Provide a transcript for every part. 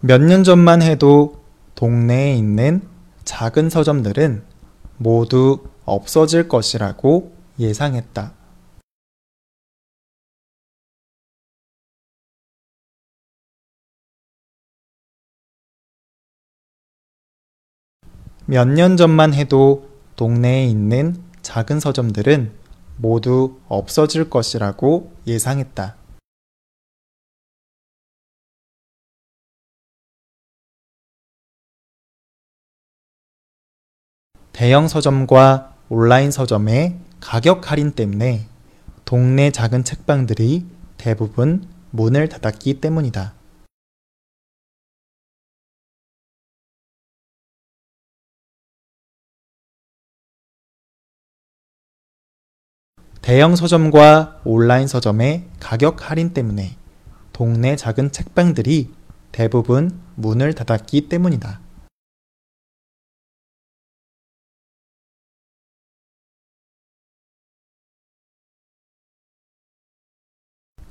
몇 년 전만 해도 동네에 있는 작은 서점들은 모두 없어질 것이라고 예상했다. 몇 년 전만 해도 동네에 있는 작은 서점들은 모두 없어질 것이라고 예상했다. 대형 서점과 온라인 서점의 가격 할인 때문에 동네 작은 책방들이 대부분 문을 닫았기 때문이다. 대형 서점과 온라인 서점의 가격 할인 때문에 동네 작은 책방들이 대부분 문을 닫았기 때문이다.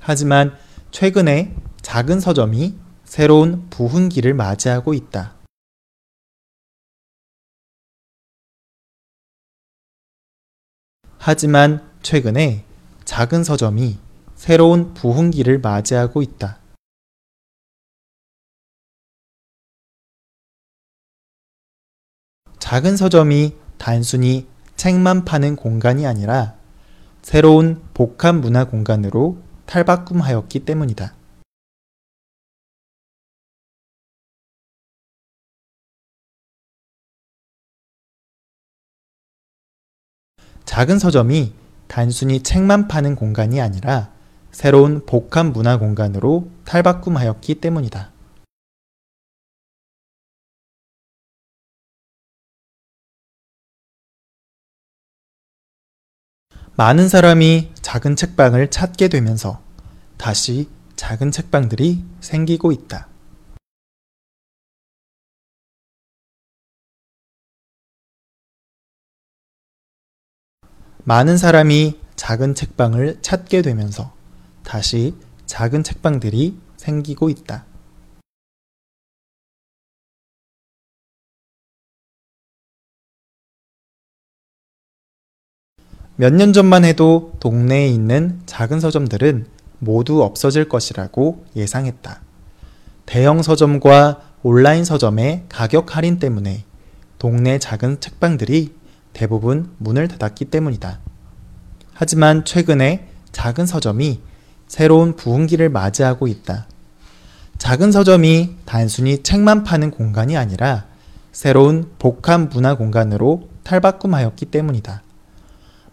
하지만 최근에 작은 서점이 새로운 부흥기를 맞이하고 있다. 하지만 최근에 작은 서점이 새로운 부흥기를 맞이하고 있다. 작은 서점이 단순히 책만 파는 공간이 아니라 새로운 복합 문화 공간으로 탈바꿈하였기 때문이다. 작은 서점이 단순히 책만 파는 공간이 아니라 새로운 복합 문화 공간으로 탈바꿈하였기 때문이다. 많은 사람이 작은 책방을 찾게 되면서 다시 작은 책방들이 생기고 있다. 많은 사람이 작은 책방을 찾게 되면서 다시 작은 책방들이 생기고 있다. 몇 년 전만 해도 동네에 있는 작은 서점들은 모두 없어질 것이라고 예상했다. 대형 서점과 온라인 서점의 가격 할인 때문에 동네 작은 책방들이 대부분 문을 닫았기 때문이다. 하지만 최근에 작은 서점이 새로운 부흥기를 맞이하고 있다. 작은 서점이 단순히 책만 파는 공간이 아니라 새로운 복합 문화 공간으로 탈바꿈하였기 때문이다.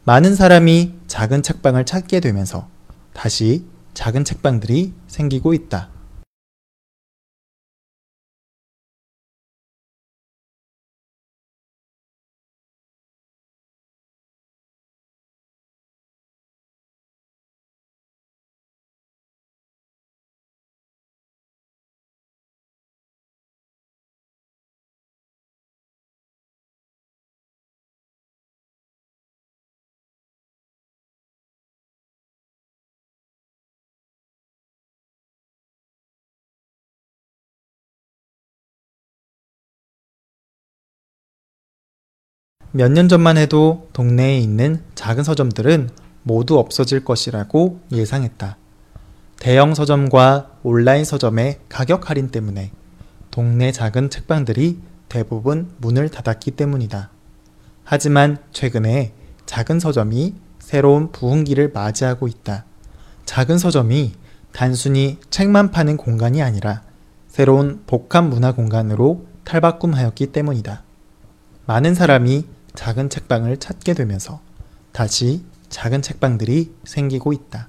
많은 사람이 작은 책방을 찾게 되면서 다시 작은 책방들이 생기고 있다. 몇 년 전만 해도 동네에 있는 작은 서점들은 모두 없어질 것이라고 예상했다. 대형 서점과 온라인 서점의 가격 할인 때문에 동네 작은 책방들이 대부분 문을 닫았기 때문이다. 하지만 최근에 작은 서점이 새로운 부흥기를 맞이하고 있다. 작은 서점이 단순히 책만 파는 공간이 아니라 새로운 복합 문화 공간으로 탈바꿈하였기 때문이다. 많은 사람이 작은 책방을 찾게 되면서 다시 작은 책방들이 생기고 있다.